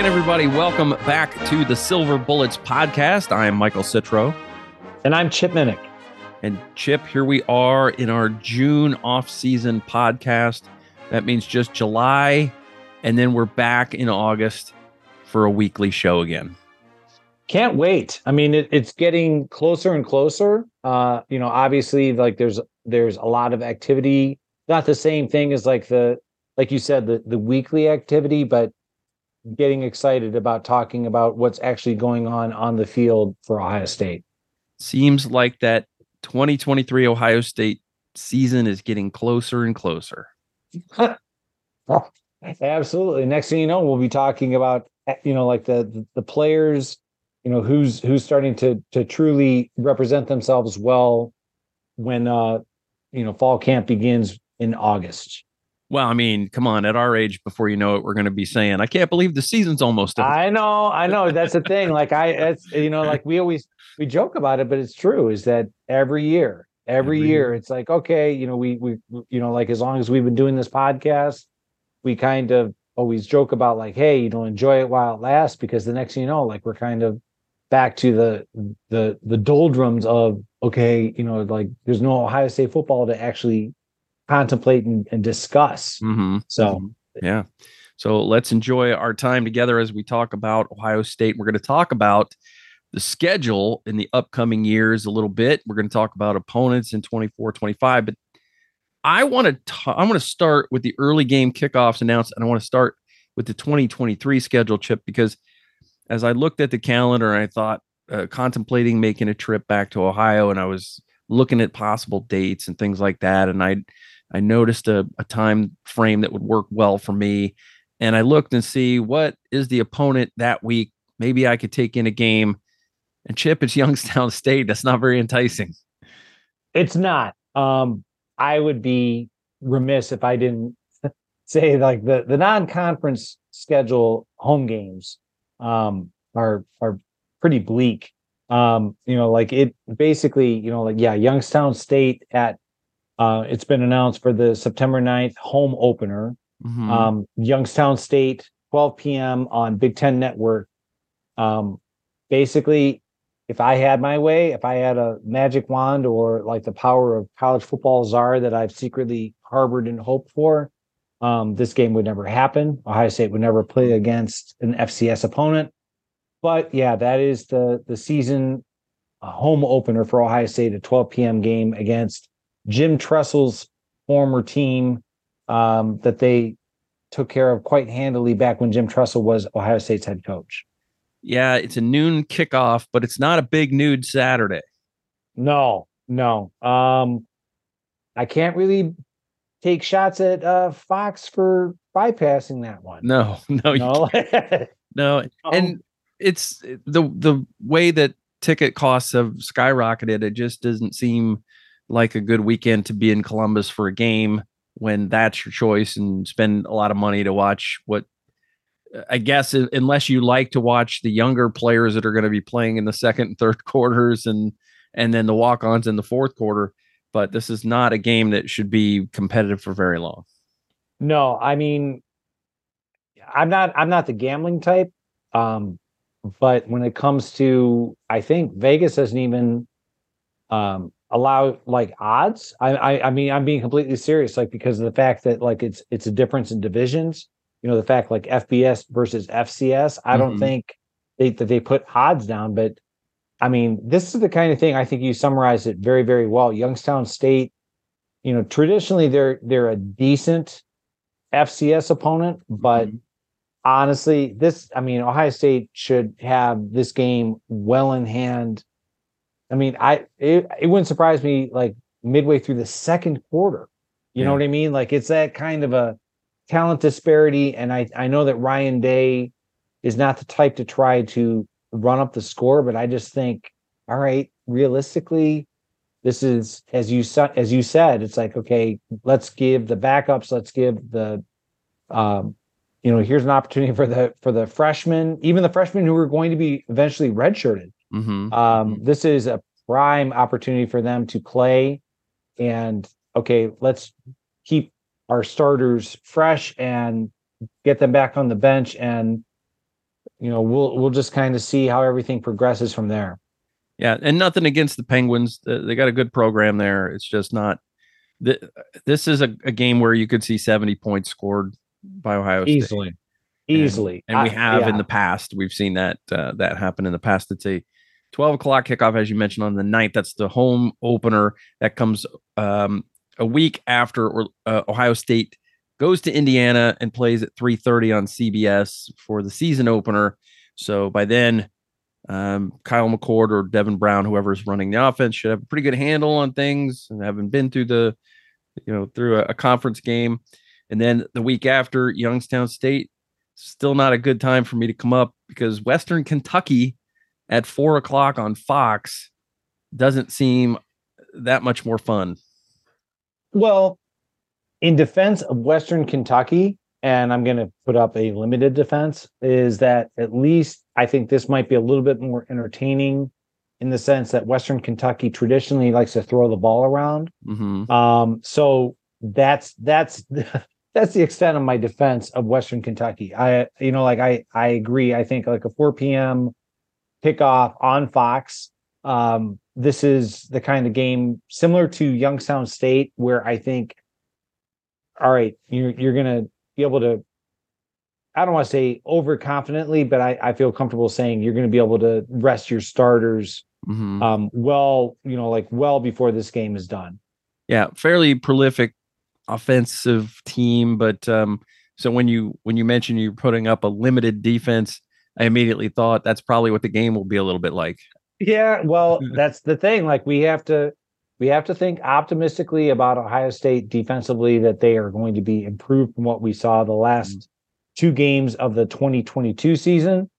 Again, everybody. Welcome back to the Silver Bullets podcast. I am Michael Citro. And I'm Chip Minnick. And Chip, here we are in our June off-season podcast. That means just July, and then we're back in August for a weekly show again. Can't wait. I mean, it, it's getting closer and closer. Uh, you know, obviously, like there's there's a lot of activity. Not the same thing as like the like you said the the weekly activity, but getting excited about talking about what's actually going on on the field for Ohio State. Seems like that 2023 Ohio State season is getting closer and closer. Absolutely. Next thing you know, we'll be talking about you know like the the players, you know who's who's starting to to truly represent themselves well when uh you know fall camp begins in August. Well, I mean, come on, at our age, before you know it, we're going to be saying, I can't believe the season's almost over. I know, I know. That's the thing. Like, I, it's, you know, like we always, we joke about it, but it's true is that every year, every, every year, year, it's like, okay, you know, we, we, you know, like as long as we've been doing this podcast, we kind of always joke about like, hey, you know, enjoy it while it lasts, because the next thing you know, like we're kind of back to the, the, the doldrums of, okay, you know, like there's no Ohio State football to actually contemplate and, and discuss. Mm-hmm. So, mm-hmm. yeah. So let's enjoy our time together as we talk about Ohio State. We're going to talk about the schedule in the upcoming years a little bit. We're going to talk about opponents in 24, 25, but I want to ta- I want to start with the early game kickoffs announced and I want to start with the 2023 schedule chip because as I looked at the calendar I thought uh, contemplating making a trip back to Ohio and I was looking at possible dates and things like that and I I noticed a, a time frame that would work well for me. And I looked and see what is the opponent that week. Maybe I could take in a game. And Chip, it's Youngstown State. That's not very enticing. It's not. Um, I would be remiss if I didn't say like the the non-conference schedule home games um, are are pretty bleak. Um, you know, like it basically, you know, like yeah, Youngstown State at uh, it's been announced for the September 9th home opener. Mm-hmm. Um, Youngstown State, 12 p.m. on Big Ten Network. Um, basically, if I had my way, if I had a magic wand or like the power of college football czar that I've secretly harbored and hoped for, um, this game would never happen. Ohio State would never play against an FCS opponent. But yeah, that is the the season uh, home opener for Ohio State, a 12 p.m. game against Jim Tressel's former team um, that they took care of quite handily back when Jim Tressel was Ohio State's head coach. Yeah, it's a noon kickoff, but it's not a Big Noon Saturday. No, no. Um, I can't really take shots at uh, Fox for bypassing that one. No, no, no, no. And it's the the way that ticket costs have skyrocketed. It just doesn't seem like a good weekend to be in Columbus for a game when that's your choice and spend a lot of money to watch what I guess unless you like to watch the younger players that are going to be playing in the second and third quarters and and then the walk-ons in the fourth quarter, but this is not a game that should be competitive for very long. No, I mean I'm not I'm not the gambling type. Um but when it comes to I think Vegas doesn't even um allow like odds. I, I I mean I'm being completely serious, like because of the fact that like it's it's a difference in divisions. You know, the fact like FBS versus FCS. I don't mm-hmm. think they that they put odds down, but I mean, this is the kind of thing I think you summarized it very, very well. Youngstown State you know, traditionally they're they're a decent FCS opponent, but mm-hmm. honestly, this I mean, Ohio State should have this game well in hand. I mean, I it, it wouldn't surprise me like midway through the second quarter. You yeah. know what I mean? Like it's that kind of a talent disparity, and I I know that Ryan Day is not the type to try to run up the score, but I just think, all right, realistically, this is as you as you said it's like okay let's give the backups let's give the um you know here's an opportunity for the for the freshmen even the freshmen who are going to be eventually redshirted mm-hmm. um mm-hmm. this is a prime opportunity for them to play and okay let's keep our starters fresh and get them back on the bench and you know we'll we'll just kind of see how everything progresses from there yeah, and nothing against the Penguins. They got a good program there. It's just not. This is a, a game where you could see 70 points scored by Ohio State. Easily. Easily. And, and we have I, yeah. in the past. We've seen that uh, that happen in the past. It's a 12 o'clock kickoff, as you mentioned, on the 9th. That's the home opener that comes um, a week after uh, Ohio State goes to Indiana and plays at 3:30 on CBS for the season opener. So by then, um, Kyle McCord or Devin Brown, whoever's running the offense, should have a pretty good handle on things and haven't been through the, you know, through a, a conference game. And then the week after, Youngstown State, still not a good time for me to come up because Western Kentucky at four o'clock on Fox doesn't seem that much more fun. Well, in defense of Western Kentucky, and I'm going to put up a limited defense, is that at least I think this might be a little bit more entertaining in the sense that Western Kentucky traditionally likes to throw the ball around. Mm-hmm. Um, so that's that's that's the extent of my defense of Western Kentucky. I you know like I I agree. I think like a 4 p.m. kickoff on Fox. Um, this is the kind of game similar to Youngstown State where I think, all right, you're you're gonna be able to I don't want to say overconfidently, but I, I feel comfortable saying you're going to be able to rest your starters mm-hmm. um, well, you know, like well before this game is done. Yeah, fairly prolific offensive team, but um, so when you when you mention you're putting up a limited defense, I immediately thought that's probably what the game will be a little bit like. Yeah, well, that's the thing. Like we have to we have to think optimistically about Ohio State defensively that they are going to be improved from what we saw the last mm-hmm two games of the 2022 season.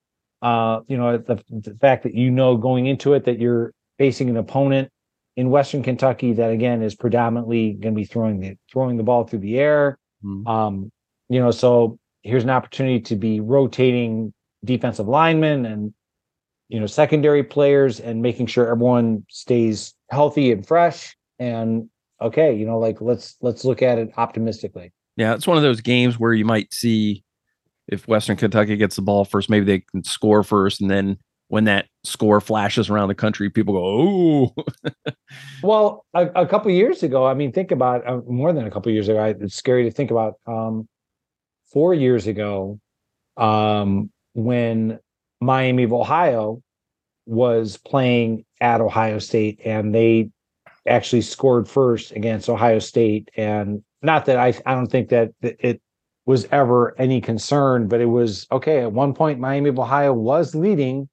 Uh, you know, the, the fact that you know going into it that you're facing an opponent in Western Kentucky that again is predominantly going to be throwing the throwing the ball through the air. Mm-hmm. Um, you know, so here's an opportunity to be rotating defensive linemen and you know secondary players and making sure everyone stays healthy and fresh. And okay, you know, like let's let's look at it optimistically. Yeah, it's one of those games where you might see if Western Kentucky gets the ball first, maybe they can score first, and then when that score flashes around the country, people go, "Oh." well, a, a, couple years ago, I mean, think about uh, more than a couple years ago. I, it's scary to think about. Um, four years ago, um, when Miami of Ohio was playing at Ohio State, and they actually scored first against Ohio State, and not that I, I don't think that it was ever any concern, but it was okay. At one point, Miami of Ohio was leading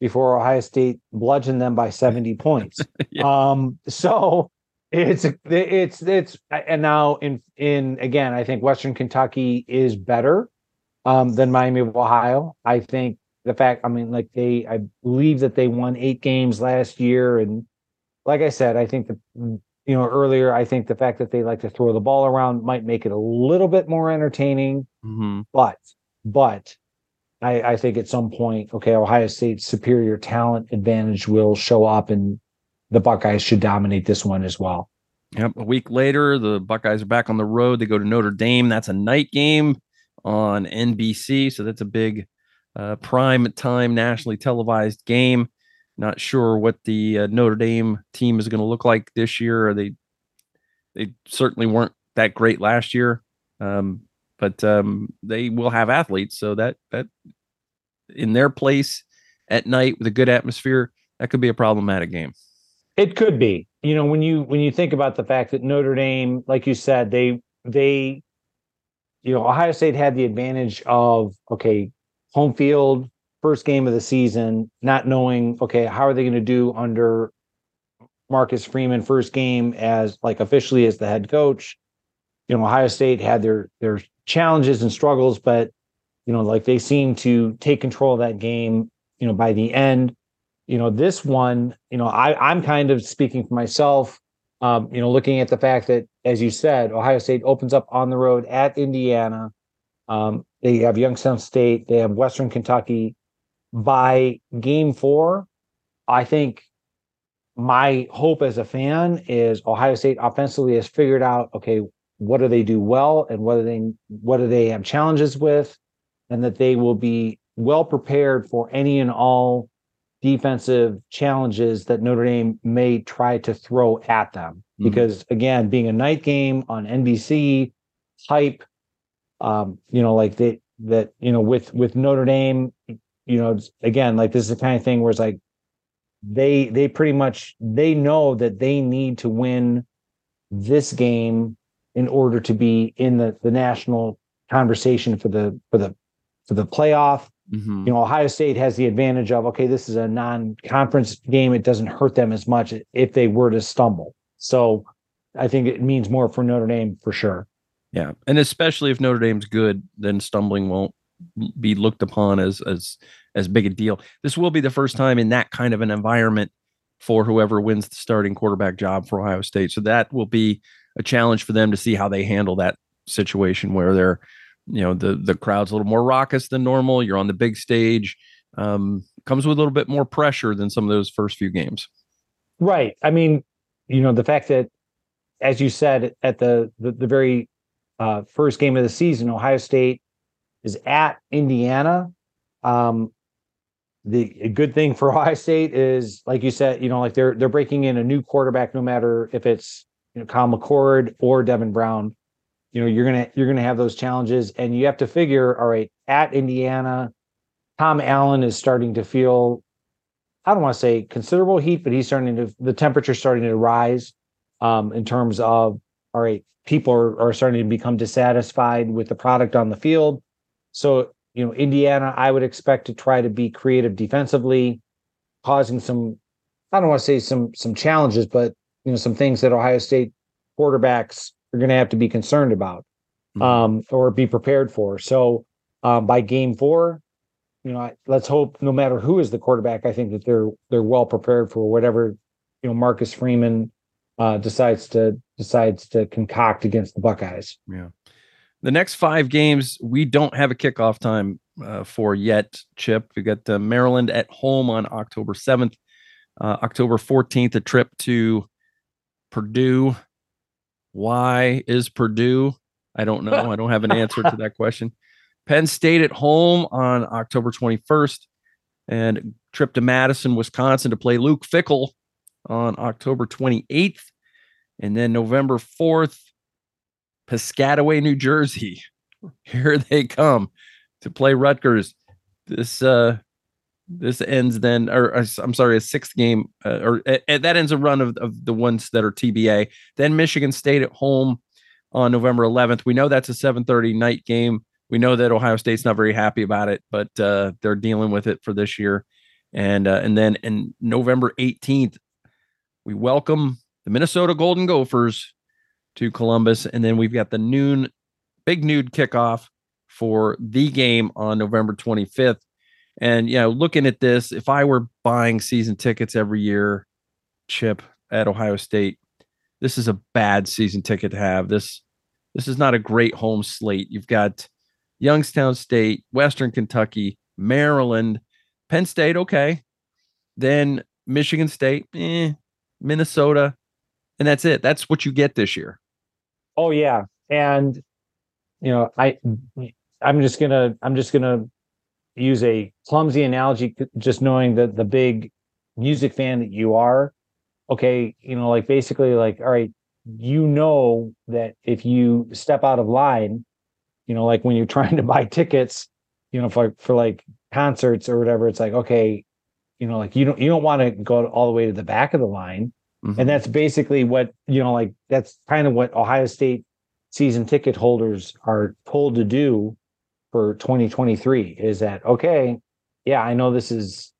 before Ohio State bludgeoned them by 70 points. yeah. Um, so it's it's it's and now in in again, I think Western Kentucky is better um, than Miami of Ohio. I think the fact, I mean, like they, I believe that they won eight games last year, and like I said, I think that you know earlier i think the fact that they like to throw the ball around might make it a little bit more entertaining mm-hmm. but but I, I think at some point okay ohio state's superior talent advantage will show up and the buckeyes should dominate this one as well yep a week later the buckeyes are back on the road they go to notre dame that's a night game on nbc so that's a big uh, prime time nationally televised game not sure what the uh, Notre Dame team is going to look like this year. They they certainly weren't that great last year, um, but um, they will have athletes, so that that in their place at night with a good atmosphere, that could be a problematic game. It could be. You know, when you when you think about the fact that Notre Dame, like you said, they they you know, Ohio State had the advantage of okay, home field, first game of the season, not knowing, okay, how are they going to do under Marcus Freeman first game as like officially as the head coach. You know, Ohio State had their their challenges and struggles, but you know, like they seemed to take control of that game, you know, by the end. You know, this one, you know, I, I'm kind of speaking for myself, um, you know, looking at the fact that, as you said, Ohio State opens up on the road at Indiana. Um, they have Youngstown State, they have Western Kentucky. By game four, I think my hope as a fan is Ohio State offensively has figured out okay what do they do well and what do they what do they have challenges with and that they will be well prepared for any and all defensive challenges that Notre Dame may try to throw at them mm-hmm. because again being a night game on NBC hype um you know like they that you know with with Notre Dame you know again like this is the kind of thing where it's like they they pretty much they know that they need to win this game in order to be in the the national conversation for the for the for the playoff. Mm-hmm. You know, Ohio State has the advantage of okay, this is a non-conference game. It doesn't hurt them as much if they were to stumble. So I think it means more for Notre Dame for sure. Yeah, and especially if Notre Dame's good, then stumbling won't be looked upon as as as big a deal. This will be the first time in that kind of an environment for whoever wins the starting quarterback job for Ohio State. So that will be a challenge for them to see how they handle that situation where they're, you know, the the crowd's a little more raucous than normal. You're on the big stage. Um, comes with a little bit more pressure than some of those first few games. Right. I mean, you know, the fact that, as you said at the the, the very uh, first game of the season, Ohio State is at Indiana. Um, the good thing for Ohio State is, like you said, you know, like they're they're breaking in a new quarterback, no matter if it's you know Kyle McCord or Devin Brown. You know, you're gonna you're gonna have those challenges, and you have to figure, all right, at Indiana, Tom Allen is starting to feel, I don't want to say considerable heat, but he's starting to the temperature starting to rise, um, in terms of all right, people are, are starting to become dissatisfied with the product on the field. So you know, Indiana, I would expect to try to be creative defensively, causing some, I don't want to say some some challenges, but you know, some things that Ohio State quarterbacks are going to have to be concerned about mm-hmm. um, or be prepared for. So um, by game four, you know, let's hope no matter who is the quarterback, I think that they're they're well prepared for whatever you know Marcus Freeman uh, decides to decides to concoct against the Buckeyes. Yeah. The next five games we don't have a kickoff time uh, for yet. Chip, we got uh, Maryland at home on October seventh, uh, October fourteenth, a trip to Purdue. Why is Purdue? I don't know. I don't have an answer to that question. Penn State at home on October 21st, and trip to Madison, Wisconsin to play Luke Fickell on October 28th. And then November 4th, Piscataway, New Jersey. Here they come to play Rutgers. This uh this ends then, or, or I'm sorry, a sixth game, uh, or that ends a run of, of the ones that are TBA. Then Michigan State at home on November 11th. We know that's a 7:30 night game. We know that Ohio State's not very happy about it, but uh, they're dealing with it for this year. And uh, and then in November 18th, we welcome the Minnesota Golden Gophers to Columbus. And then we've got the noon, big noon kickoff for the game on November 25th. And, you know, looking at this, if I were buying season tickets every year, Chip at Ohio State, this is a bad season ticket to have. This, this is not a great home slate. You've got Youngstown State, Western Kentucky, Maryland, Penn State, okay. Then Michigan State, eh, Minnesota, and that's it. That's what you get this year. Oh yeah, and you know, I I'm just gonna I'm just gonna use a clumsy analogy, just knowing that the big music fan that you are. Okay, you know, like basically, like all right, you know that if you step out of line, you know, like when you're trying to buy tickets, you know, for for like concerts or whatever, it's like okay, you know, like you don't you don't want to go all the way to the back of the line Mm-hmm. And that's basically what, you know, like that's kind of what Ohio State season ticket holders are told to do for 2023 is that, okay, yeah, I know this is,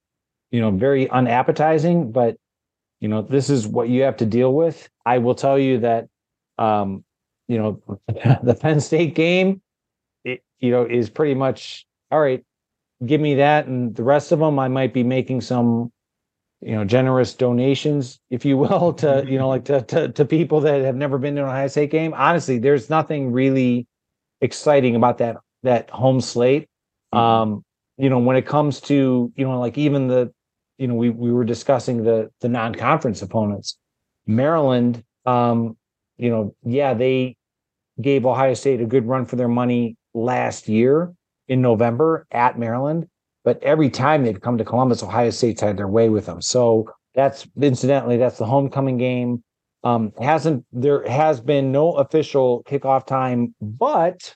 you know, very unappetizing, but, you know, this is what you have to deal with. I will tell you that, um, you know, the Penn State game, it, you know, is pretty much, all right, give me that. And the rest of them, I might be making some you know generous donations if you will to you know like to, to, to people that have never been to an ohio state game honestly there's nothing really exciting about that that home slate mm-hmm. um you know when it comes to you know like even the you know we we were discussing the the non-conference opponents maryland um you know yeah they gave ohio state a good run for their money last year in november at maryland but every time they've come to Columbus, Ohio State's had their way with them. So that's incidentally, that's the homecoming game. Um, hasn't there has been no official kickoff time, but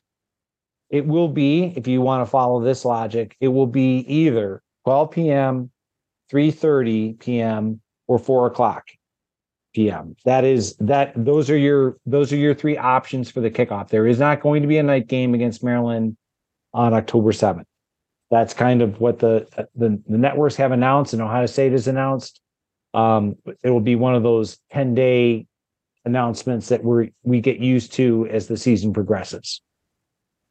it will be, if you want to follow this logic, it will be either 12 p.m., 3:30 p.m., or 4 o'clock p.m. That is that those are your those are your three options for the kickoff. There is not going to be a night game against Maryland on October 7th that's kind of what the, the, the networks have announced and Ohio State has announced. Um, it will be one of those 10 day announcements that we we get used to as the season progresses.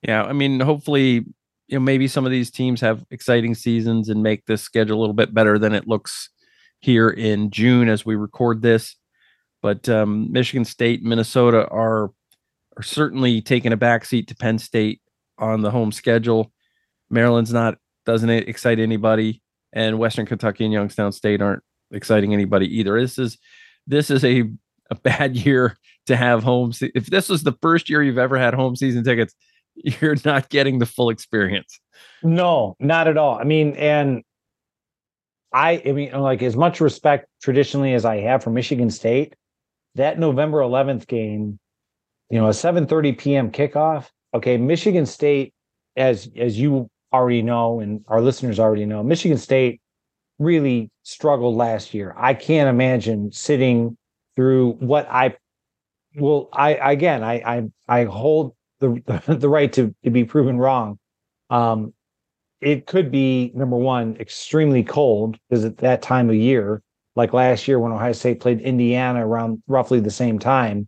Yeah, I mean, hopefully, you know, maybe some of these teams have exciting seasons and make this schedule a little bit better than it looks here in June as we record this. But um, Michigan State, Minnesota are are certainly taking a backseat to Penn State on the home schedule. Maryland's not doesn't excite anybody, and Western Kentucky and Youngstown State aren't exciting anybody either. This is this is a a bad year to have home. Se- if this was the first year you've ever had home season tickets, you're not getting the full experience. No, not at all. I mean, and I, I mean, like as much respect traditionally as I have for Michigan State, that November 11th game, you know, a 7:30 p.m. kickoff. Okay, Michigan State, as as you already know and our listeners already know, Michigan State really struggled last year. I can't imagine sitting through what I well, I again, I I, I hold the, the, right to to be proven wrong. Um, it could be number one, extremely cold because at that time of year, like last year when Ohio State played Indiana around roughly the same time,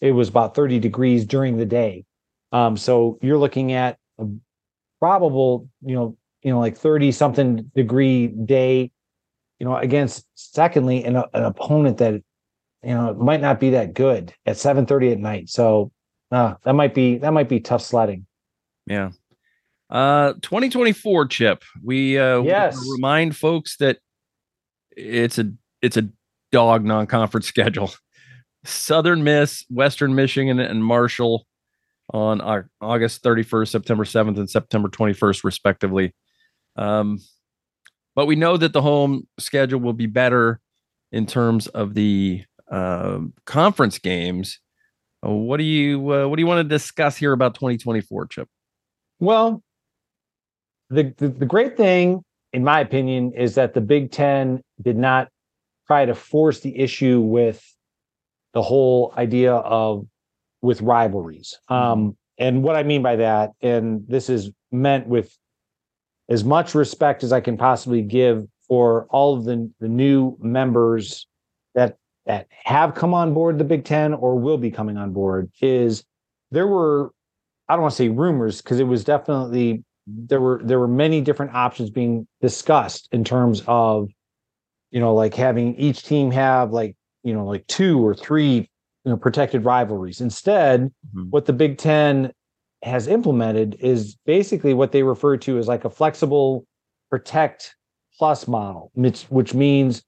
it was about 30 degrees during the day. Um, so you're looking at a probable, you know, you know, like 30 something degree day, you know, against secondly, an, an opponent that, you know, might not be that good at 7 30 at night. So uh, that might be, that might be tough sledding. Yeah. Uh, 2024 chip. We, uh, yes. We remind folks that it's a, it's a dog non-conference schedule. Southern Miss, Western Michigan, and Marshall on August 31st, September 7th, and September 21st, respectively. Um, but we know that the home schedule will be better in terms of the uh, conference games. What do you uh, what do you want to discuss here about 2024, Chip? Well, the, the the great thing, in my opinion, is that the Big Ten did not try to force the issue with the whole idea of with rivalries. Mm-hmm. Um, and what I mean by that, and this is meant with as much respect as I can possibly give for all of the, the new members that that have come on board the Big Ten or will be coming on board, is there were I don't want to say rumors because it was definitely there were there were many different options being discussed in terms of you know like having each team have like you know like two or three you know, protected rivalries. Instead, mm-hmm. what the Big Ten has implemented is basically what they refer to as like a flexible protect plus model, which, which means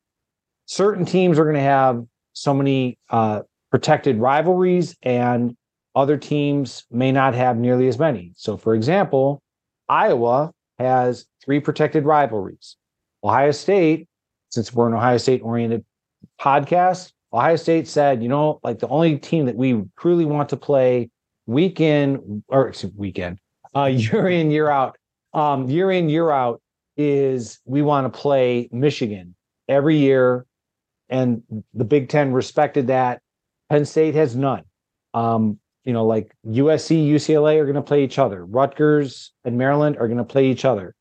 certain teams are going to have so many uh, protected rivalries and other teams may not have nearly as many. So, for example, Iowa has three protected rivalries. Ohio State, since we're an Ohio State oriented podcast, Ohio State said, you know, like the only team that we truly want to play week in or excuse, weekend, uh, year in, year out, um, year in, year out is we want to play Michigan every year and the Big Ten respected that. Penn State has none. Um, you know, like USC, UCLA are going to play each other. Rutgers and Maryland are going to play each other.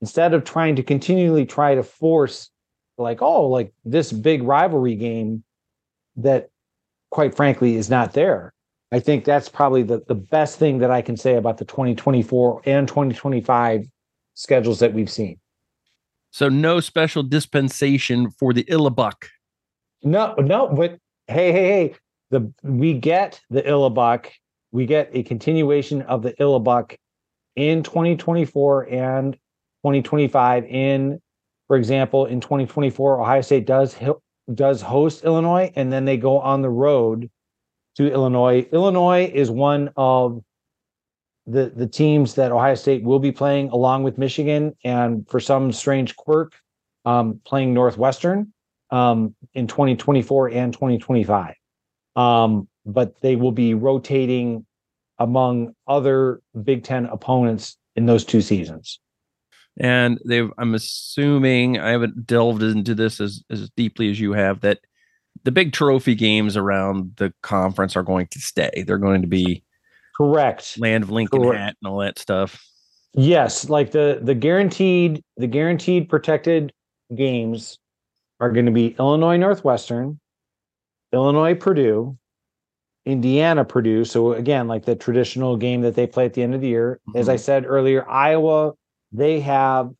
Instead of trying to continually try to force, like, oh, like this big rivalry game that, quite frankly, is not there. I think that's probably the, the best thing that I can say about the 2024 and 2025 schedules that we've seen. So no special dispensation for the Illibuck. No, no, but hey, hey, hey, the we get the Illibuck, we get a continuation of the Illibuck in 2024 and 2025. In, for example, in 2024, Ohio State does does host Illinois, and then they go on the road to Illinois. Illinois is one of the the teams that Ohio State will be playing along with Michigan, and for some strange quirk, um, playing Northwestern um, in 2024 and 2025. Um, but they will be rotating among other Big Ten opponents in those two seasons. And they've, I'm assuming, I haven't delved into this as, as deeply as you have, that the big trophy games around the conference are going to stay. They're going to be correct land of Lincoln correct. hat and all that stuff. Yes, like the the guaranteed the guaranteed protected games are going to be Illinois Northwestern, Illinois Purdue, Indiana Purdue. So again, like the traditional game that they play at the end of the year. Mm-hmm. As I mm-hmm. said earlier, Iowa, they have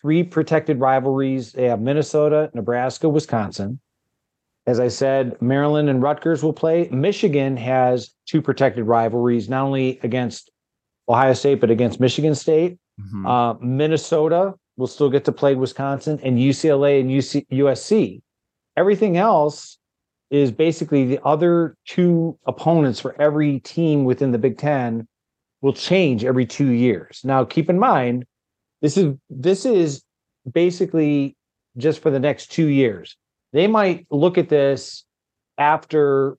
three protected rivalries. They have Minnesota, Nebraska, Wisconsin. As I said, Maryland and Rutgers will play. Michigan has two protected rivalries, not only against Ohio State, but against Michigan State. Mm-hmm. Uh, Minnesota will still get to play Wisconsin and UCLA and UC- USC. Everything else is basically the other two opponents for every team within the Big Ten will change every two years. Now, keep in mind, this is this is basically just for the next two years. They might look at this after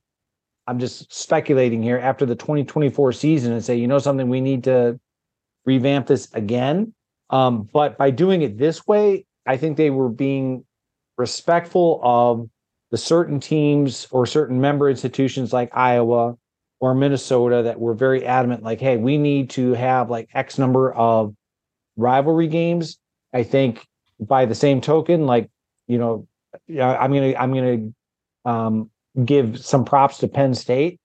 I'm just speculating here after the 2024 season and say, you know, something we need to revamp this again. Um, but by doing it this way, I think they were being respectful of the certain teams or certain member institutions like Iowa or Minnesota that were very adamant, like, hey, we need to have like X number of rivalry games. I think by the same token, like, you know, I'm gonna I'm gonna um, give some props to Penn State.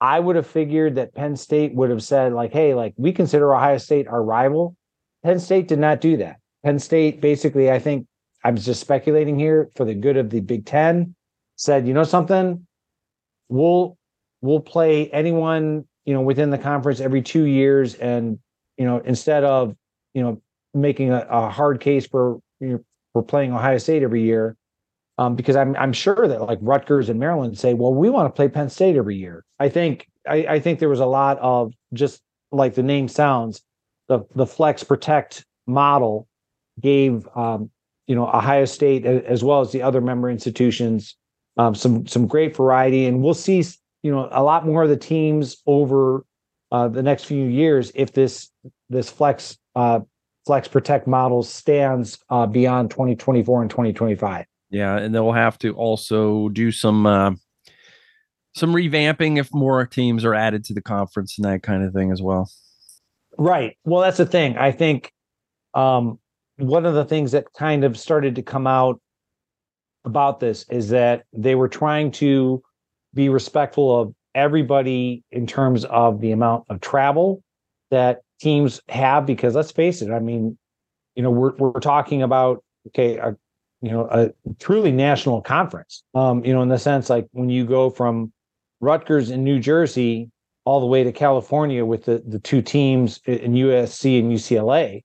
I would have figured that Penn State would have said, like, hey, like we consider Ohio State our rival. Penn State did not do that. Penn State basically, I think I'm just speculating here for the good of the Big Ten, said, you know something, we'll we'll play anyone, you know, within the conference every two years. And, you know, instead of, you know, making a, a hard case for you know, for playing Ohio State every year, um, because I'm I'm sure that like Rutgers and Maryland say, well, we want to play Penn State every year. I think I, I think there was a lot of just like the name sounds, the the flex protect model gave um, you know Ohio State as well as the other member institutions um, some some great variety, and we'll see you know a lot more of the teams over uh, the next few years if this this flex uh, flex protect model stands uh, beyond 2024 and 2025. Yeah, and they'll have to also do some uh, some revamping if more teams are added to the conference and that kind of thing as well. Right. Well, that's the thing. I think um, one of the things that kind of started to come out about this is that they were trying to be respectful of everybody in terms of the amount of travel that teams have because let's face it i mean you know we're we're talking about okay a, you know a truly national conference um you know in the sense like when you go from Rutgers in New Jersey all the way to California with the the two teams in USC and UCLA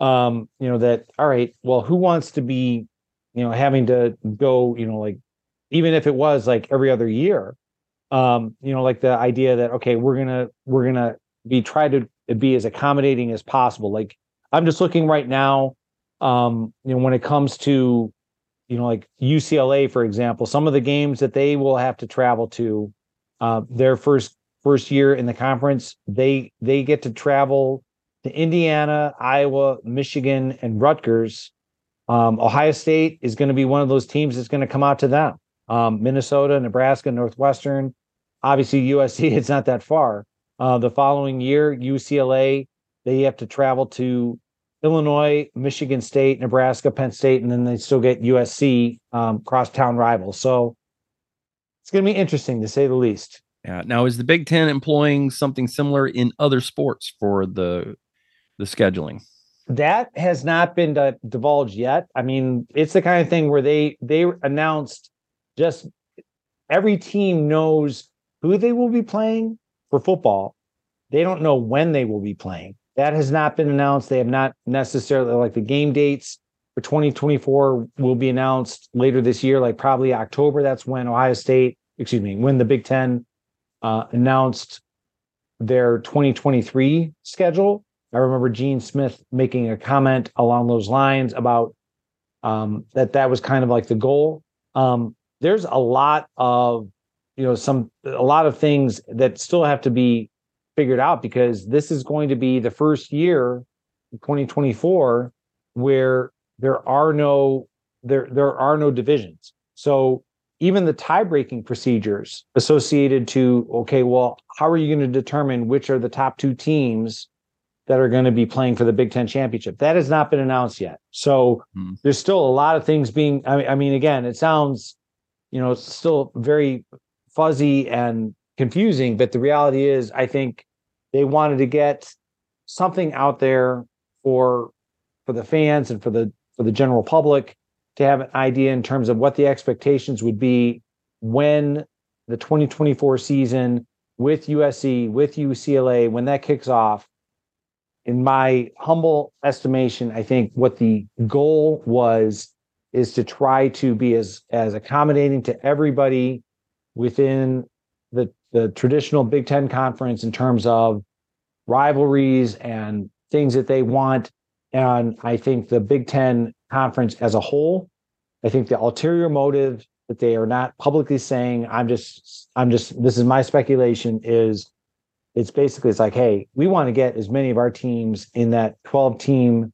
um you know that all right well who wants to be you know having to go you know like even if it was like every other year um you know like the idea that okay we're gonna we're gonna be try to be as accommodating as possible. Like i'm just looking right now um you know when it comes to you know, like UCLA, for example, some of the games that they will have to travel to, uh, their first first year in the conference, they they get to travel to Indiana, Iowa, Michigan, and Rutgers. Um, Ohio State is going to be one of those teams that's going to come out to them. Um, Minnesota, Nebraska, Northwestern. Obviously, USC, it's not that far. Uh, the following year, UCLA, they have to travel to Illinois, Michigan State, Nebraska, Penn State, and then they still get USC um, crosstown rivals. So it's going to be interesting to say the least. Yeah. Now, is the Big Ten employing something similar in other sports for the the scheduling? That has not been divulged yet. I mean, it's the kind of thing where they they announced just every team knows who they will be playing for football. They don't know when they will be playing. That has not been announced. They have not necessarily like the game dates for 2024 will be announced later this year, like probably October. That's when Ohio State, excuse me, when the Big Ten uh, announced their 2023 schedule. I remember Gene Smith making a comment along those lines about um, that that was kind of like the goal. Um, there's a lot of you know some a lot of things that still have to be figured out because this is going to be the first year 2024 where there are no there there are no divisions so even the tie-breaking procedures associated to okay well how are you going to determine which are the top two teams that are going to be playing for the big ten championship? That has not been announced yet. So hmm. there's still a lot of things being I mean, I mean again it sounds you know it's still very fuzzy and confusing but the reality is i think they wanted to get something out there for for the fans and for the for the general public to have an idea in terms of what the expectations would be when the 2024 season with USC with UCLA when that kicks off in my humble estimation i think what the goal was is to try to be as as accommodating to everybody within the the traditional Big Ten conference in terms of rivalries and things that they want. And I think the Big Ten conference as a whole, I think the ulterior motive that they are not publicly saying, I'm just, I'm just, this is my speculation, is it's basically it's like, hey, we want to get as many of our teams in that 12 team,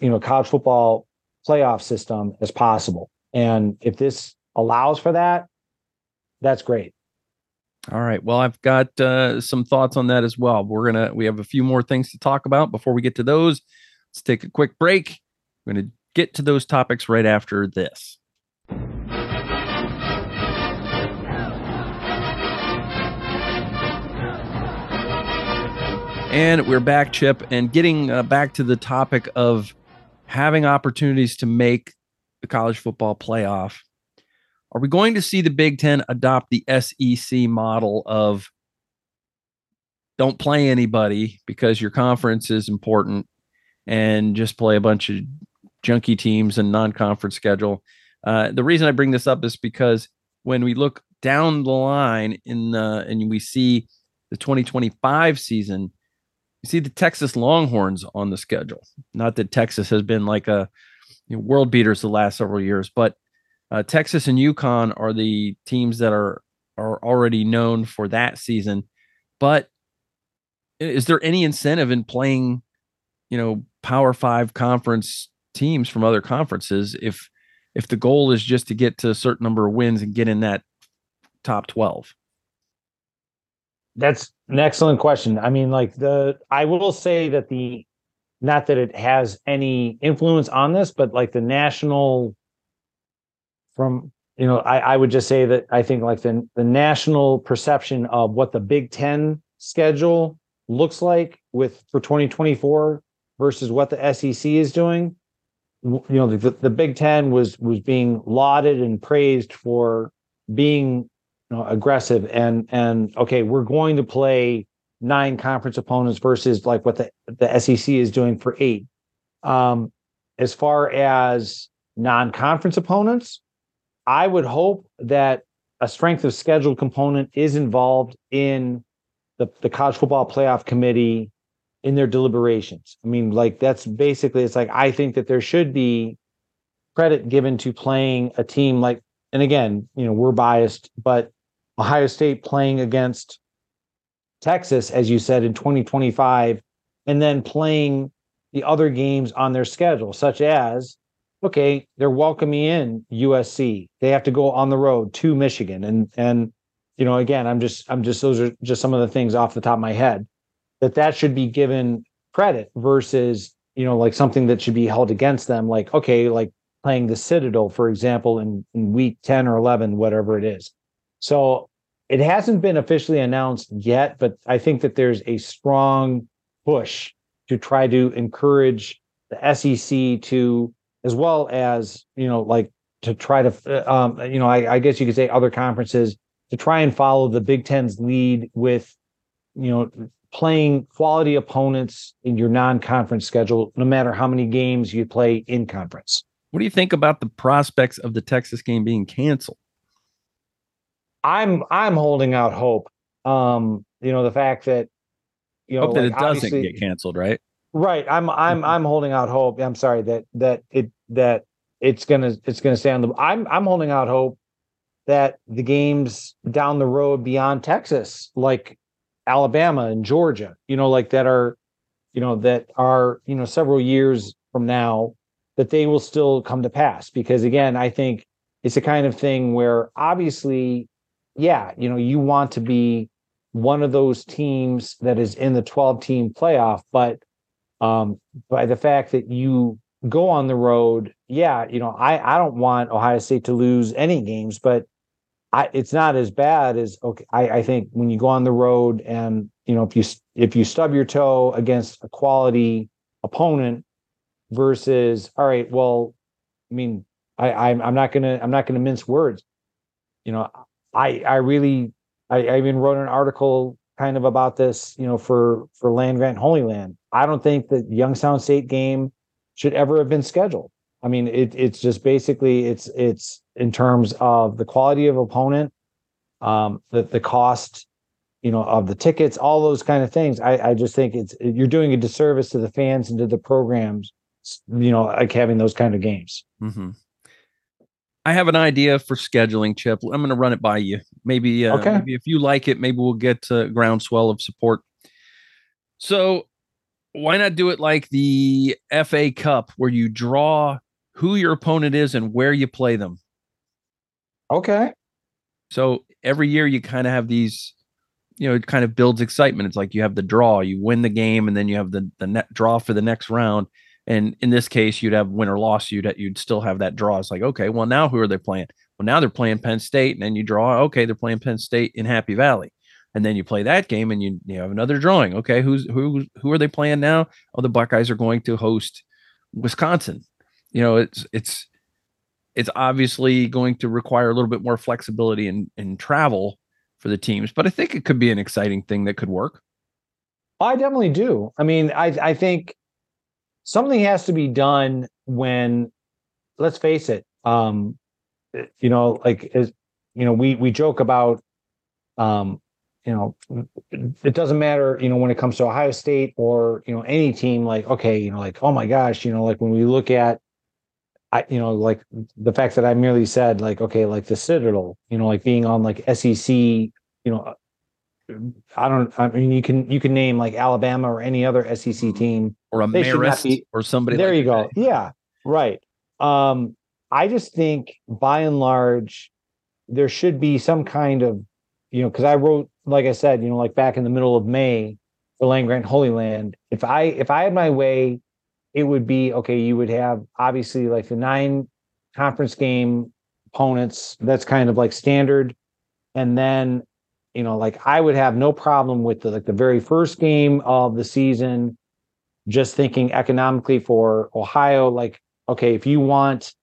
you know, college football playoff system as possible. And if this allows for that, that's great. All right. Well, I've got uh, some thoughts on that as well. We're gonna we have a few more things to talk about before we get to those. Let's take a quick break. We're gonna get to those topics right after this. And we're back, Chip, and getting uh, back to the topic of having opportunities to make the college football playoff. Are we going to see the Big Ten adopt the SEC model of don't play anybody because your conference is important and just play a bunch of junky teams and non-conference schedule? Uh, the reason I bring this up is because when we look down the line in the and we see the 2025 season, you see the Texas Longhorns on the schedule. Not that Texas has been like a you know, world beaters the last several years, but uh, Texas and UConn are the teams that are are already known for that season. But is there any incentive in playing, you know, Power Five conference teams from other conferences if if the goal is just to get to a certain number of wins and get in that top twelve? That's an excellent question. I mean, like the I will say that the not that it has any influence on this, but like the national from you know I, I would just say that i think like the, the national perception of what the big 10 schedule looks like with for 2024 versus what the sec is doing you know the, the big 10 was was being lauded and praised for being you know, aggressive and and okay we're going to play nine conference opponents versus like what the, the sec is doing for eight. Um as far as non-conference opponents I would hope that a strength of schedule component is involved in the, the college football playoff committee in their deliberations. I mean, like that's basically it's like I think that there should be credit given to playing a team like, and again, you know, we're biased, but Ohio State playing against Texas, as you said, in 2025, and then playing the other games on their schedule, such as okay, they're welcoming in USC. They have to go on the road to Michigan. And and you know, again, I'm just I'm just those are just some of the things off the top of my head that that should be given credit versus, you know, like something that should be held against them. Like, okay, like playing the Citadel, for example, in, in week 10 or 11, whatever it is. So it hasn't been officially announced yet, but I think that there's a strong push to try to encourage the SEC to as well as you know like to try to uh, um, you know I, I, guess you could say other conferences to try and follow the Big Ten's lead with you know playing quality opponents in your non-conference schedule, no matter how many games you play in conference. What do you think about the prospects of the Texas game being canceled? I'm I'm holding out hope. Um, you know the fact that you know hope that like it doesn't get canceled, right? Right. I'm I'm mm-hmm. I'm holding out hope. I'm sorry that that it that it's gonna it's gonna stay on the I'm I'm holding out hope that the games down the road beyond Texas, like Alabama and Georgia, you know, like that are, you know, that are, you know, several years from now, that they will still come to pass. Because again, I think it's a kind of thing where obviously, yeah, you know, you want to be one of those teams that is in the 12 team playoff, but um, by the fact that you go on the road, yeah, you know, I I don't want Ohio State to lose any games, but I it's not as bad as okay. I, I think when you go on the road and you know if you if you stub your toe against a quality opponent versus all right, well, I mean, I I'm, I'm not gonna I'm not gonna mince words. You know, I I really I, I even wrote an article kind of about this, you know, for for land grant Holy Land. I don't think that Youngstown State game should ever have been scheduled. I mean, it, it's just basically it's it's in terms of the quality of opponent, um, the the cost, you know, of the tickets, all those kind of things. I, I just think it's you're doing a disservice to the fans and to the programs, you know, like having those kind of games. Mm-hmm. I have an idea for scheduling, Chip. I'm going to run it by you. Maybe, uh, okay. maybe if you like it, maybe we'll get a groundswell of support. So, why not do it like the FA Cup, where you draw who your opponent is and where you play them? Okay. So every year you kind of have these, you know, it kind of builds excitement. It's like you have the draw, you win the game, and then you have the the net draw for the next round. And in this case, you'd have win or loss. You'd you'd still have that draw. It's like, okay, well now who are they playing? Well, now they're playing Penn State, and then you draw. Okay, they're playing Penn State in Happy Valley, and then you play that game, and you you have another drawing. Okay, who's who who are they playing now? Oh, the Buckeyes are going to host Wisconsin. You know, it's it's it's obviously going to require a little bit more flexibility in in travel for the teams, but I think it could be an exciting thing that could work. I definitely do. I mean, I I think something has to be done when let's face it um you know like as you know we we joke about um you know it doesn't matter you know when it comes to ohio state or you know any team like okay you know like oh my gosh you know like when we look at i you know like the fact that i merely said like okay like the citadel you know like being on like sec you know I don't. I mean, you can you can name like Alabama or any other SEC mm-hmm. team or a Marist be, or somebody. There like you go. Yeah, right. Um, I just think by and large, there should be some kind of, you know, because I wrote, like I said, you know, like back in the middle of May for Land Grant Holy Land. If I if I had my way, it would be okay. You would have obviously like the nine conference game opponents. That's kind of like standard, and then you know, like I would have no problem with the like the very first game of the season, just thinking economically for Ohio, like, okay, if you want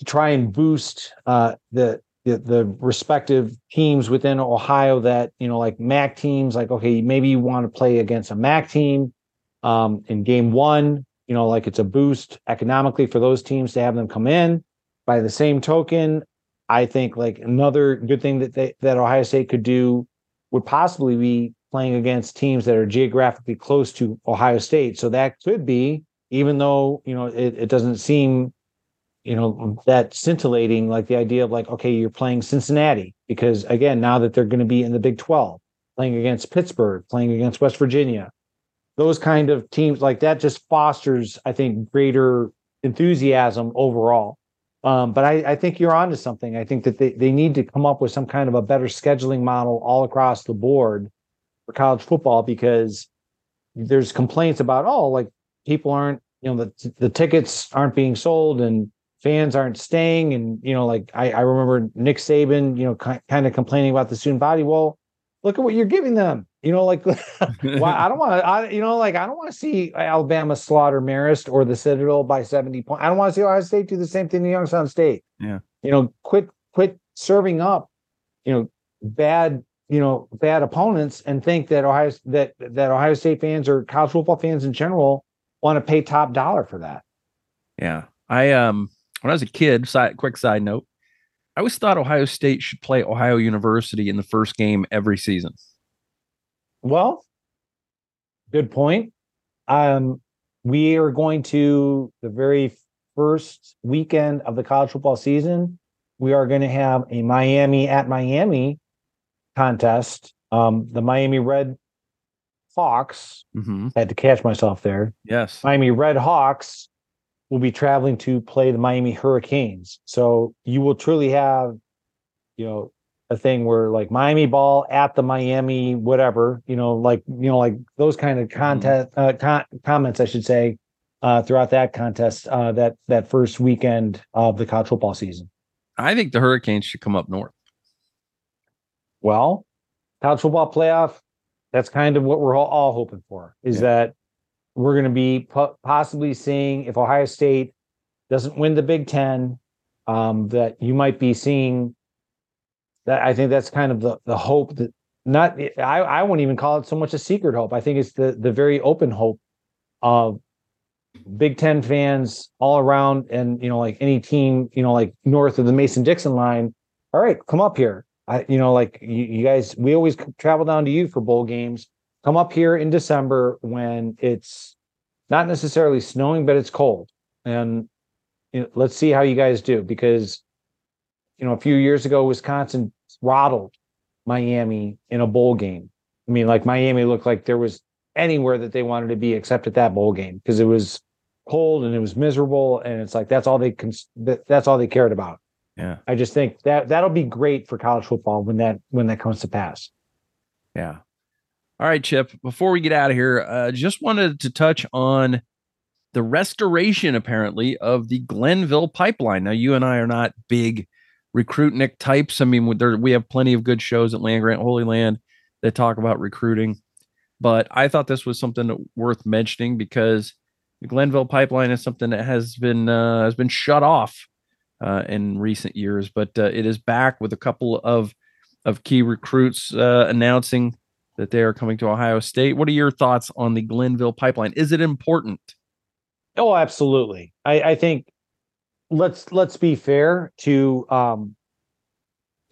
to try and boost uh the the, the respective teams within Ohio that, you know, like MAC teams, like, okay, maybe you want to play against a MAC team um in game one, you know, like it's a boost economically for those teams to have them come in. By the same token, I think like another good thing that they, that Ohio State could do would possibly be playing against teams that are geographically close to Ohio State. So that could be, even though you know it, it doesn't seem, you know, that scintillating, like the idea of like, okay, you're playing Cincinnati because again, now that they're going to be in the Big Twelve, playing against Pittsburgh, playing against West Virginia, those kind of teams like that just fosters, I think, greater enthusiasm overall. Um, but I, I think you're onto something. I think that they, they need to come up with some kind of a better scheduling model all across the board for college football because there's complaints about oh like people aren't you know the the tickets aren't being sold and fans aren't staying and you know like I, I remember Nick Saban you know kind of complaining about the student body well look at what you're giving them you know like why I don't want to I you know like I don't want to see Alabama slaughter Marist or the Citadel by 70 points I don't want to see Ohio State do the same thing to Youngstown State. Yeah. You know quit quit serving up you know bad you know bad opponents and think that Ohio that that Ohio State fans or college football fans in general want to pay top dollar for that. Yeah. I um when I was a kid, side, quick side note, I always thought Ohio State should play Ohio University in the first game every season. Well, good point. Um, we are going to the very first weekend of the college football season. We are going to have a Miami at Miami contest. Um, the Miami Red Hawks. Mm-hmm. I had to catch myself there. Yes. Miami RedHawks will be traveling to play the Miami Hurricanes. So you will truly have, you know, a thing where like Miami ball at the Miami whatever, you know, like you know, like those kind of content uh, con- comments, I should say, uh, throughout that contest, uh, that that first weekend of the college football season. I think the Hurricanes should come up north. Well, college football playoff. That's kind of what we're all, all hoping for. Is yeah. that we're going to be po- possibly seeing if Ohio State doesn't win the Big Ten, um, that you might be seeing. That I think that's kind of the the hope that not I I wouldn't even call it so much a secret hope. I think it's the the very open hope of Big Ten fans all around, and you know, like any team, you know, like north of the Mason Dixon line. All right, come up here. I, you know, like you, you guys, we always travel down to you for bowl games come up here in December when it's not necessarily snowing, but it's cold. And you know, let's see how you guys do because, you know, a few years ago, Wisconsin throttled Miami in a bowl game. I mean, like Miami looked like there was anywhere that they wanted to be except at that bowl game because it was cold and it was miserable. And it's like, that's all they can, that's all they cared about. Yeah. I just think that that'll be great for college football when that, when that comes to pass. Yeah. All right, Chip, before we get out of here, uh, just wanted to touch on the restoration, apparently, of the Glenville pipeline. Now, you and I are not big recruitnik types. I mean, there, we have plenty of good shows at Land Grant Holy Land that talk about recruiting. But I thought this was something worth mentioning because the Glenville pipeline is something that has been uh, has been shut off uh, in recent years, but uh, it is back with a couple of of key recruits uh, announcing that they are coming to Ohio State. What are your thoughts on the Glenville pipeline? Is it important? Oh, absolutely. I, I think let's let's be fair to um,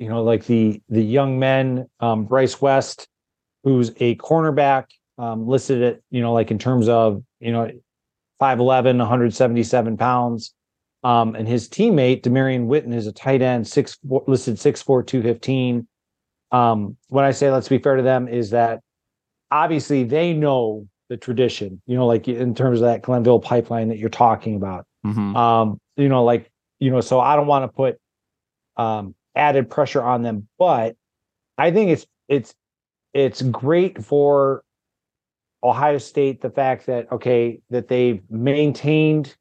you know, like the the young men, um, Bryce West, who's a cornerback, um, listed at, you know, like in terms of, you know, 5'11, 177 pounds. Um, and his teammate, Damarion Witten, is a tight end, six listed 6'4, 215. Um, when I say let's be fair to them, is that obviously they know the tradition, you know, like in terms of that Glenville pipeline that you're talking about. Mm-hmm. Um, you know, like, you know, so I don't want to put um added pressure on them, but I think it's it's it's great for Ohio State the fact that okay that they've maintained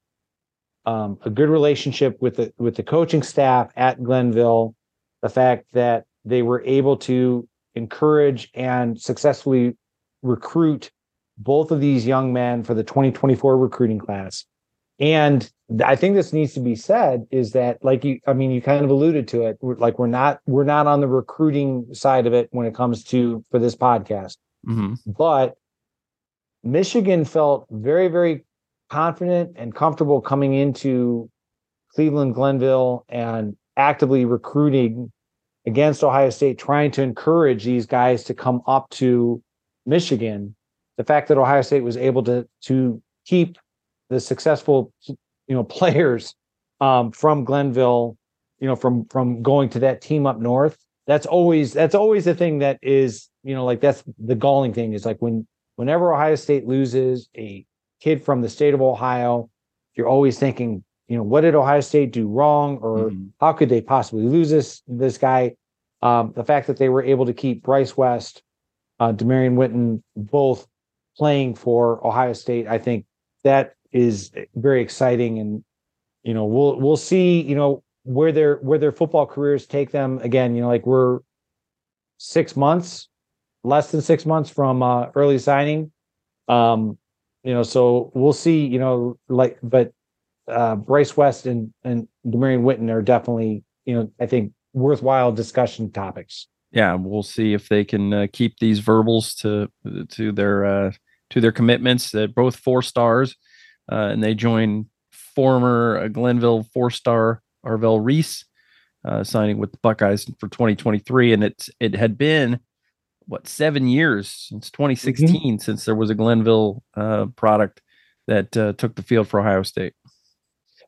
um, a good relationship with the with the coaching staff at Glenville, the fact that they were able to encourage and successfully recruit both of these young men for the 2024 recruiting class. And I think this needs to be said is that like you I mean you kind of alluded to it we're, like we're not we're not on the recruiting side of it when it comes to for this podcast. Mm-hmm. But Michigan felt very very confident and comfortable coming into Cleveland Glenville and actively recruiting against Ohio State, trying to encourage these guys to come up to Michigan. The fact that Ohio State was able to to keep the successful, you know, players um, from Glenville, you know, from from going to that team up north. That's always that's always the thing that is, you know, like that's the galling thing is like when whenever Ohio State loses a kid from the state of Ohio you're always thinking, you know, what did Ohio State do wrong, or mm-hmm. how could they possibly lose this this guy? Um, the fact that they were able to keep Bryce West, uh, Damarion Witten both playing for Ohio State, I think that is very exciting, and you know, we'll we'll see, you know, where their where their football careers take them. Again, you know, like we're six months, less than six months from uh, early signing. Um, you know, so we'll see. You know, like, but uh, Bryce West and and Damarion Witten are definitely, you know, I think worthwhile discussion topics. Yeah, we'll see if they can uh, keep these verbals to to their uh, to their commitments. That both four stars, uh, and they join former uh, Glenville four star Arvell Reese, uh, signing with the Buckeyes for 2023, and it's it had been what seven years since 2016 mm-hmm. since there was a Glenville uh, product that uh, took the field for Ohio State.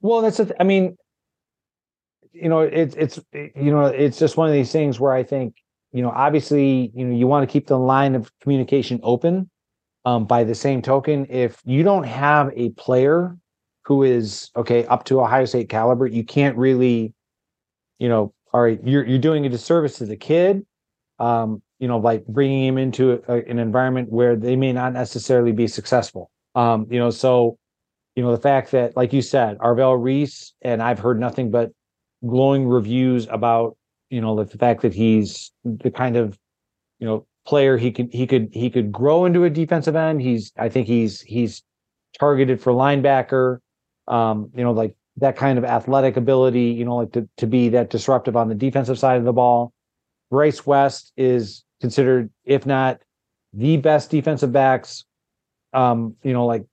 Well, that's a th- I mean, you know, it's it's you know, it's just one of these things where I think you know, obviously, you know, you want to keep the line of communication open. Um, by the same token, if you don't have a player who is okay up to Ohio State caliber, you can't really, you know, all right, you're you're doing a disservice to the kid, um, you know, like bringing him into a, an environment where they may not necessarily be successful. Um, you know, so you know the fact that, like you said, Arvell Reese, and I've heard nothing but glowing reviews about you know the fact that he's the kind of you know player he could he could he could grow into a defensive end. He's I think he's he's targeted for linebacker um, you know, like that kind of athletic ability, you know, like to, to be that disruptive on the defensive side of the ball. Bryce West is considered, if not the best defensive backs, um, you know, like,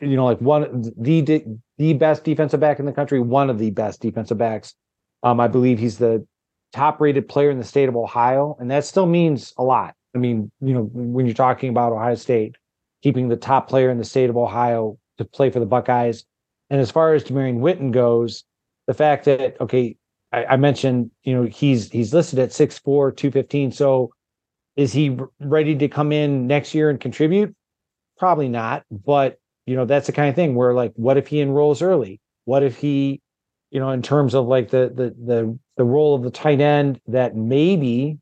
you know, like one the the best defensive back in the country, one of the best defensive backs. Um, I believe he's the top rated player in the state of Ohio, and that still means a lot. I mean, you know, when you're talking about Ohio State keeping the top player in the state of Ohio to play for the Buckeyes, and as far as Damarion Witten goes, the fact that okay, I, I, mentioned you know he's he's listed at 6'4", 215. So is he ready to come in next year and contribute? Probably not. But you know that's the kind of thing where like, what if he enrolls early? What if he, you know, in terms of like the the the the role of the tight end that maybe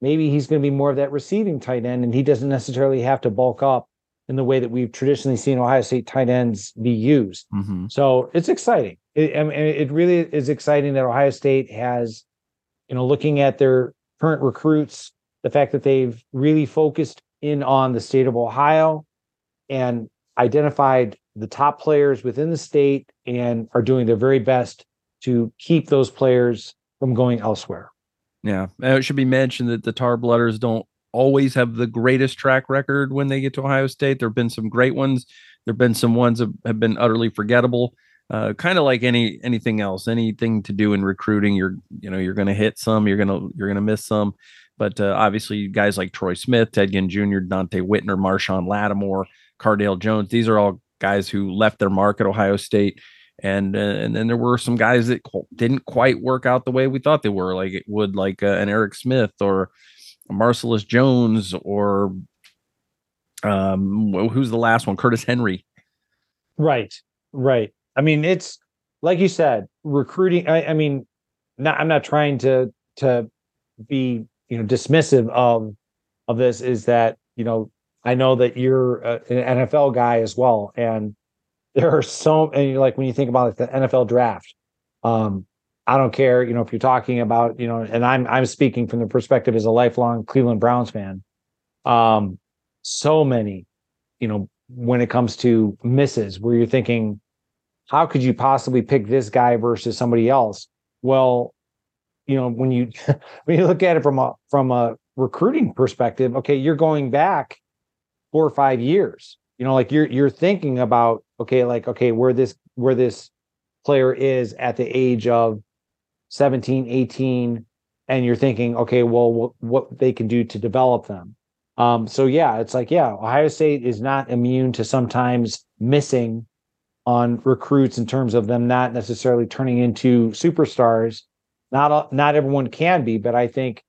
maybe he's going to be more of that receiving tight end and he doesn't necessarily have to bulk up in the way that we've traditionally seen Ohio State tight ends be used. Mm-hmm. So it's exciting. It, I mean, it really is exciting that Ohio State has, you know, looking at their current recruits, the fact that they've really focused in on the state of Ohio and identified the top players within the state and are doing their very best to keep those players from going elsewhere. Yeah, And it should be mentioned that the Tarblooders don't always have the greatest track record when they get to Ohio State. There have been some great ones. There have been some ones that have been utterly forgettable. Uh, kind of like any anything else, anything to do in recruiting, you're you know you're going to hit some, you're gonna you're gonna miss some. But uh, obviously, guys like Troy Smith, Ted Ginn Jr., Donte Whitner, Marshon Lattimore, Cardale Jones, these are all guys who left their mark at Ohio State. And uh, and then there were some guys that didn't quite work out the way we thought they were, like it would, like uh, an Eric Smith or Marcellus Jones or um who's the last one? Curtis Henry. Right. Right. I mean, it's like you said, recruiting. I, I mean, not, I'm not trying to to be you know dismissive of of this. Is that you know I know that you're a, an NFL guy as well, and there are so and like when you think about like the NFL draft, um, I don't care, you know, if you're talking about, you know, and I'm I'm speaking from the perspective as a lifelong Cleveland Browns fan. Um, so many, you know, when it comes to misses, where you're thinking, how could you possibly pick this guy versus somebody else? Well, you know, when you when you look at it from a from a recruiting perspective, okay, you're going back four or five years. You know, like you're you're thinking about, okay, like, okay, where this where this player is at the age of 17, 18, and you're thinking, okay, well, what, what they can do to develop them. Um, so yeah, it's like, yeah, Ohio State is not immune to sometimes missing on recruits in terms of them not necessarily turning into superstars. Not not everyone can be, but I think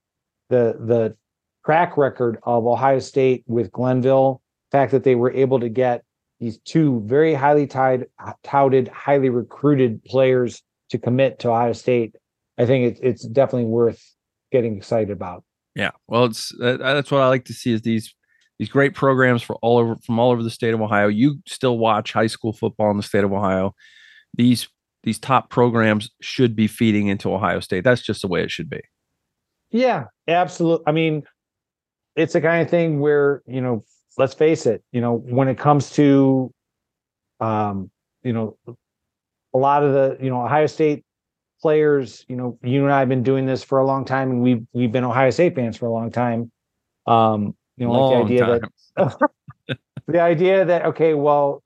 the the track record of Ohio State with Glenville, fact that they were able to get these two very highly tied, touted, highly recruited players to commit to Ohio State, I think it's it's definitely worth getting excited about. Yeah, well, it's uh, that's what I like to see is these these great programs for all over from all over the state of Ohio. You still watch high school football in the state of Ohio. These these top programs should be feeding into Ohio State. That's just the way it should be. Yeah, absolutely. I mean, it's the kind of thing where, you know, let's face it, you know, when it comes to um, you know, a lot of the, you know, Ohio State players, you know, you and I have been doing this for a long time and we've we've been Ohio State fans for a long time. Um, you know, long like the idea time. that the idea that okay, well,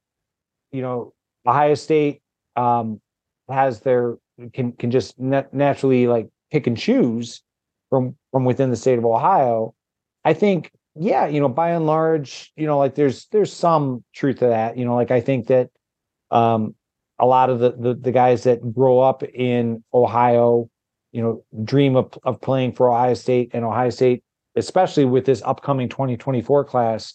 you know, Ohio State um has their can can just naturally like pick and choose from from within the state of Ohio. I think yeah, you know, by and large, you know, like there's there's some truth to that. You know, like I think that um a lot of the, the, the guys that grow up in Ohio, you know, dream of, of playing for Ohio State and Ohio State, especially with this upcoming 2024 class.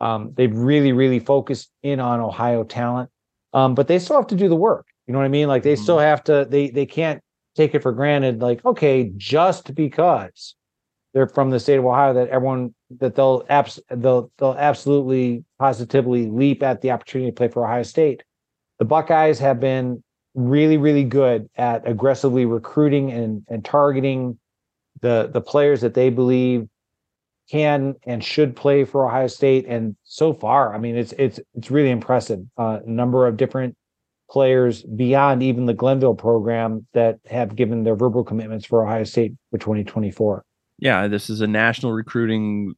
Um, they've really, really focused in on Ohio talent. Um, but they still have to do the work. You know what I mean? Like they mm-hmm. still have to, they they can't take it for granted, like, okay, just because they're from the state of Ohio that everyone that they'll abs they'll they'll absolutely positively leap at the opportunity to play for Ohio State the Buckeyes have been really, really good at aggressively recruiting and, and targeting the the players that they believe can and should play for Ohio State. And so far, I mean, it's it's it's really impressive. Uh, number of different players beyond even the Glenville program that have given their verbal commitments for Ohio State for 2024. Yeah, this is a national recruiting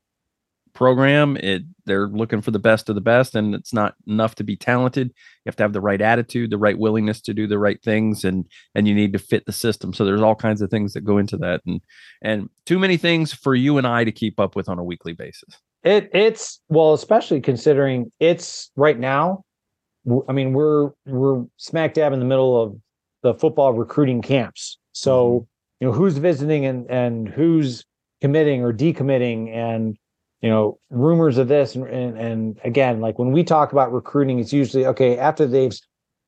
program. It they're looking for the best of the best, and it's not enough to be talented. You have to have the right attitude, the right willingness to do the right things, and and you need to fit the system. So there's all kinds of things that go into that, and and too many things for you and I to keep up with on a weekly basis. It it's well, especially considering it's right now. I mean, we're we're smack dab in the middle of the football recruiting camps. So mm-hmm. you know who's visiting and and who's committing or decommitting and you know rumors of this and, and, and again like when we talk about recruiting it's usually okay after they've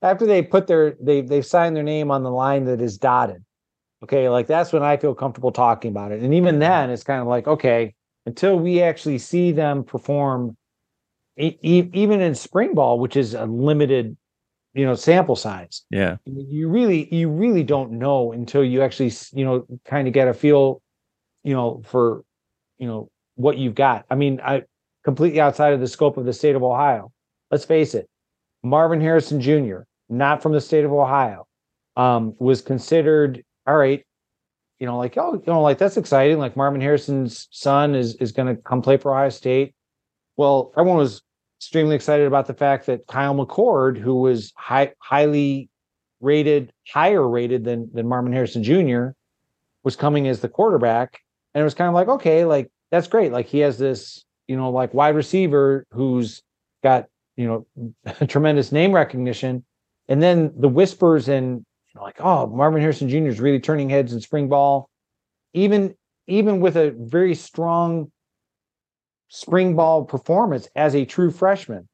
after they put their they they've signed their name on the line that is dotted. Okay like that's when i feel comfortable talking about it. And even mm-hmm. then it's kind of like okay until we actually see them perform e- even in spring ball which is a limited you know sample size. Yeah. You really you really don't know until you actually you know kind of get a feel you know for you know what you've got. I mean, I completely outside of the scope of the state of Ohio. Let's face it, Marvin Harrison Jr., not from the state of Ohio, um, was considered all right. You know, like oh, you know, like that's exciting. Like Marvin Harrison's son is is going to come play for Ohio State. Well, everyone was extremely excited about the fact that Kyle McCord, who was high, highly rated, higher rated than than Marvin Harrison Jr., was coming as the quarterback, and it was kind of like okay, like that's great. Like he has this, you know, like wide receiver who's got, you know, tremendous name recognition. And then the whispers and you know, like, oh, Marvin Harrison Jr. is really turning heads in spring ball. Even even with a very strong spring ball performance as a true freshman,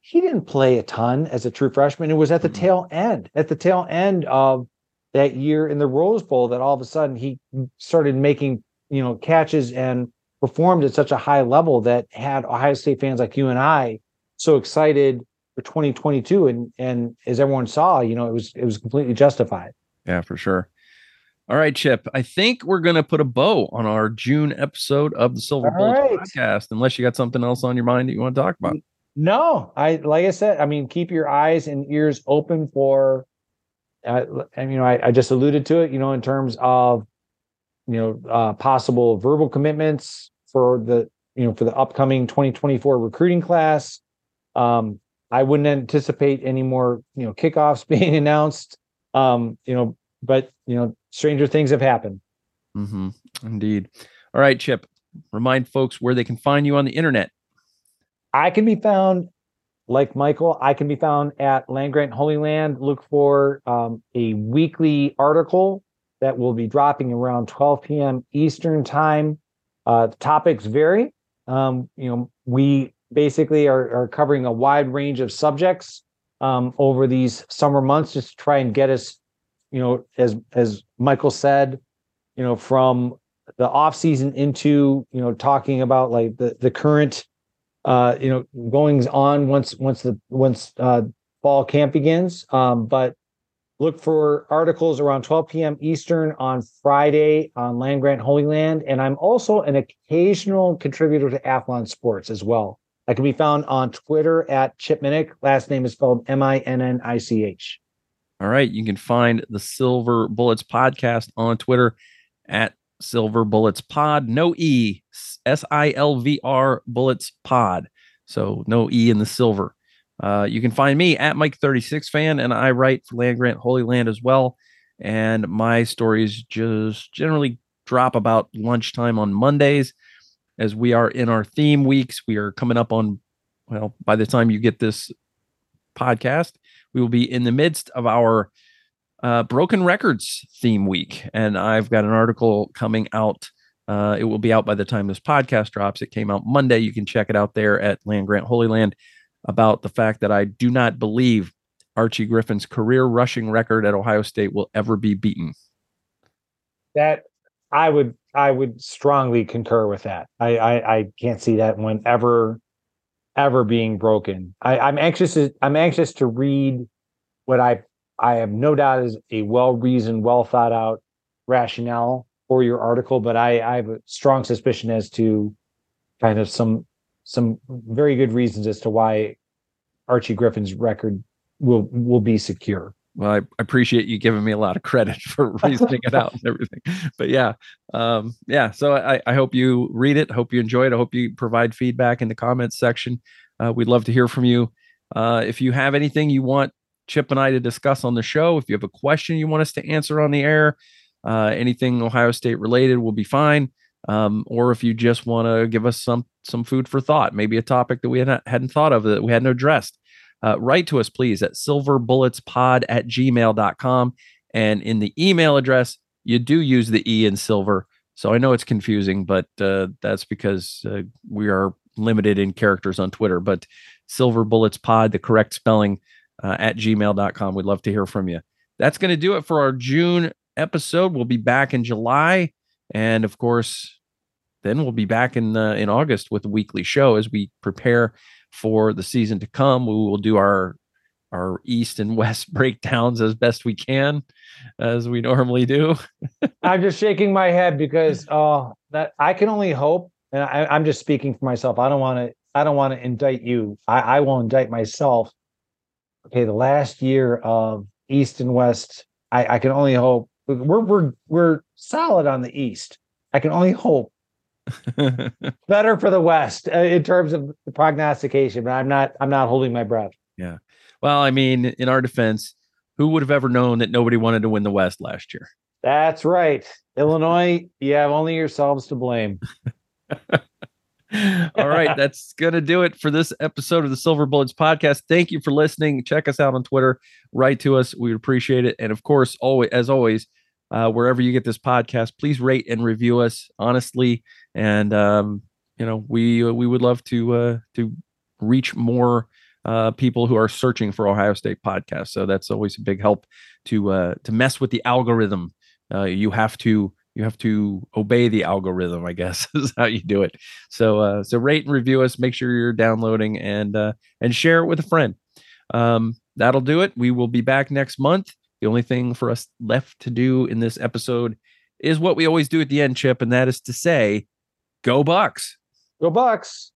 he didn't play a ton as a true freshman. It was at the mm-hmm. tail end, at the tail end of that year in the Rose Bowl that all of a sudden he started making, you know, catches and performed at such a high level that had Ohio State fans like you and I so excited for 2022 and and as everyone saw you know it was it was completely justified. Yeah for sure. All right chip i think we're going to put a bow on our june episode of the silver bullet right. podcast unless you got something else on your mind that you want to talk about. No i like i said i mean keep your eyes and ears open for uh, and you know I, I just alluded to it you know in terms of you know uh, possible verbal commitments for the you know for the upcoming 2024 recruiting class. Um, I wouldn't anticipate any more you know kickoffs being announced. Um, you know, but you know, stranger things have happened. Mm-hmm. Indeed. All right, Chip. Remind folks where they can find you on the internet. I can be found like Michael, I can be found at Land Grant Holy Land. Look for um, a weekly article that will be dropping around 12 p.m. Eastern time. Uh, topics vary. Um, you know, we basically are, are covering a wide range of subjects um, over these summer months, just to try and get us, you know, as as Michael said, you know, from the off season into you know talking about like the the current uh you know goings on once once the once uh fall camp begins um but look for articles around 12 p.m eastern on friday on land grant holy land and i'm also an occasional contributor to athlon sports as well i can be found on twitter at chip minnich last name is spelled m-i-n-n-i-c-h all right you can find the silver bullets podcast on twitter at Silver Bullets Pod. No E, S I L V R Bullets Pod. So no E in the silver. Uh, you can find me at Mike36 fan, and I write for Land Grant Holy Land as well. And my stories just generally drop about lunchtime on Mondays as we are in our theme weeks. We are coming up on, well, by the time you get this podcast, we will be in the midst of our uh, Broken Records theme week, and I've got an article coming out. Uh, it will be out by the time this podcast drops. It came out Monday. You can check it out there at Land Grant Holy Land about the fact that I do not believe Archie Griffin's career rushing record at Ohio State will ever be beaten. That I would I would strongly concur with that. I I, I can't see that one ever ever being broken. I, I'm anxious to I'm anxious to read what I I have no doubt is a well reasoned, well thought out rationale for your article, but I, I have a strong suspicion as to kind of some some very good reasons as to why Archie Griffin's record will will be secure. Well, I appreciate you giving me a lot of credit for reasoning it out and everything. But yeah, um, yeah. So I, I hope you read it. Hope you enjoy it. I hope you provide feedback in the comments section. Uh, we'd love to hear from you. Uh, if you have anything you want Chip and I to discuss on the show. If you have a question you want us to answer on the air, uh, anything Ohio State related will be fine. Um, or if you just want to give us some some food for thought, maybe a topic that we hadn't, hadn't thought of that we hadn't addressed, uh, write to us, please, at silverbulletspod at gmail.com. And in the email address, you do use the E in silver. So I know it's confusing, but uh, that's because uh, we are limited in characters on Twitter. But silver bullets pod, the correct spelling, uh, at gmail.com. We'd love to hear from you. That's going to do it for our June episode. We'll be back in July. And of course, then we'll be back in uh, in August with a weekly show as we prepare for the season to come. We will do our our east and west breakdowns as best we can, as we normally do. I'm just shaking my head because oh, that I can only hope, and I, am just speaking for myself. I don't want to. I don't want to indict you. I, I will indict myself okay, the last year of East and West, I, I can only hope we're we're we're solid on the East. I can only hope better for the West uh, in terms of the prognostication, but I'm not I'm not holding my breath. Yeah. Well, I mean, in our defense, who would have ever known that nobody wanted to win the West last year? That's right. Illinois, you have only yourselves to blame. All right, that's going to do it for this episode of the Silver Bullets podcast. Thank you for listening. Check us out on Twitter. Write to us. We appreciate it. And of course, always as always, uh, wherever you get this podcast, please rate and review us honestly. And um, you know, we uh, we would love to uh, to reach more uh, people who are searching for Ohio State podcasts. So that's always a big help to uh, to mess with the algorithm. Uh, you have to you have to obey the algorithm i guess is how you do it so uh, so rate and review us make sure you're downloading and uh, and share it with a friend um, that'll do it we will be back next month the only thing for us left to do in this episode is what we always do at the end chip and that is to say go bucks. Go bucks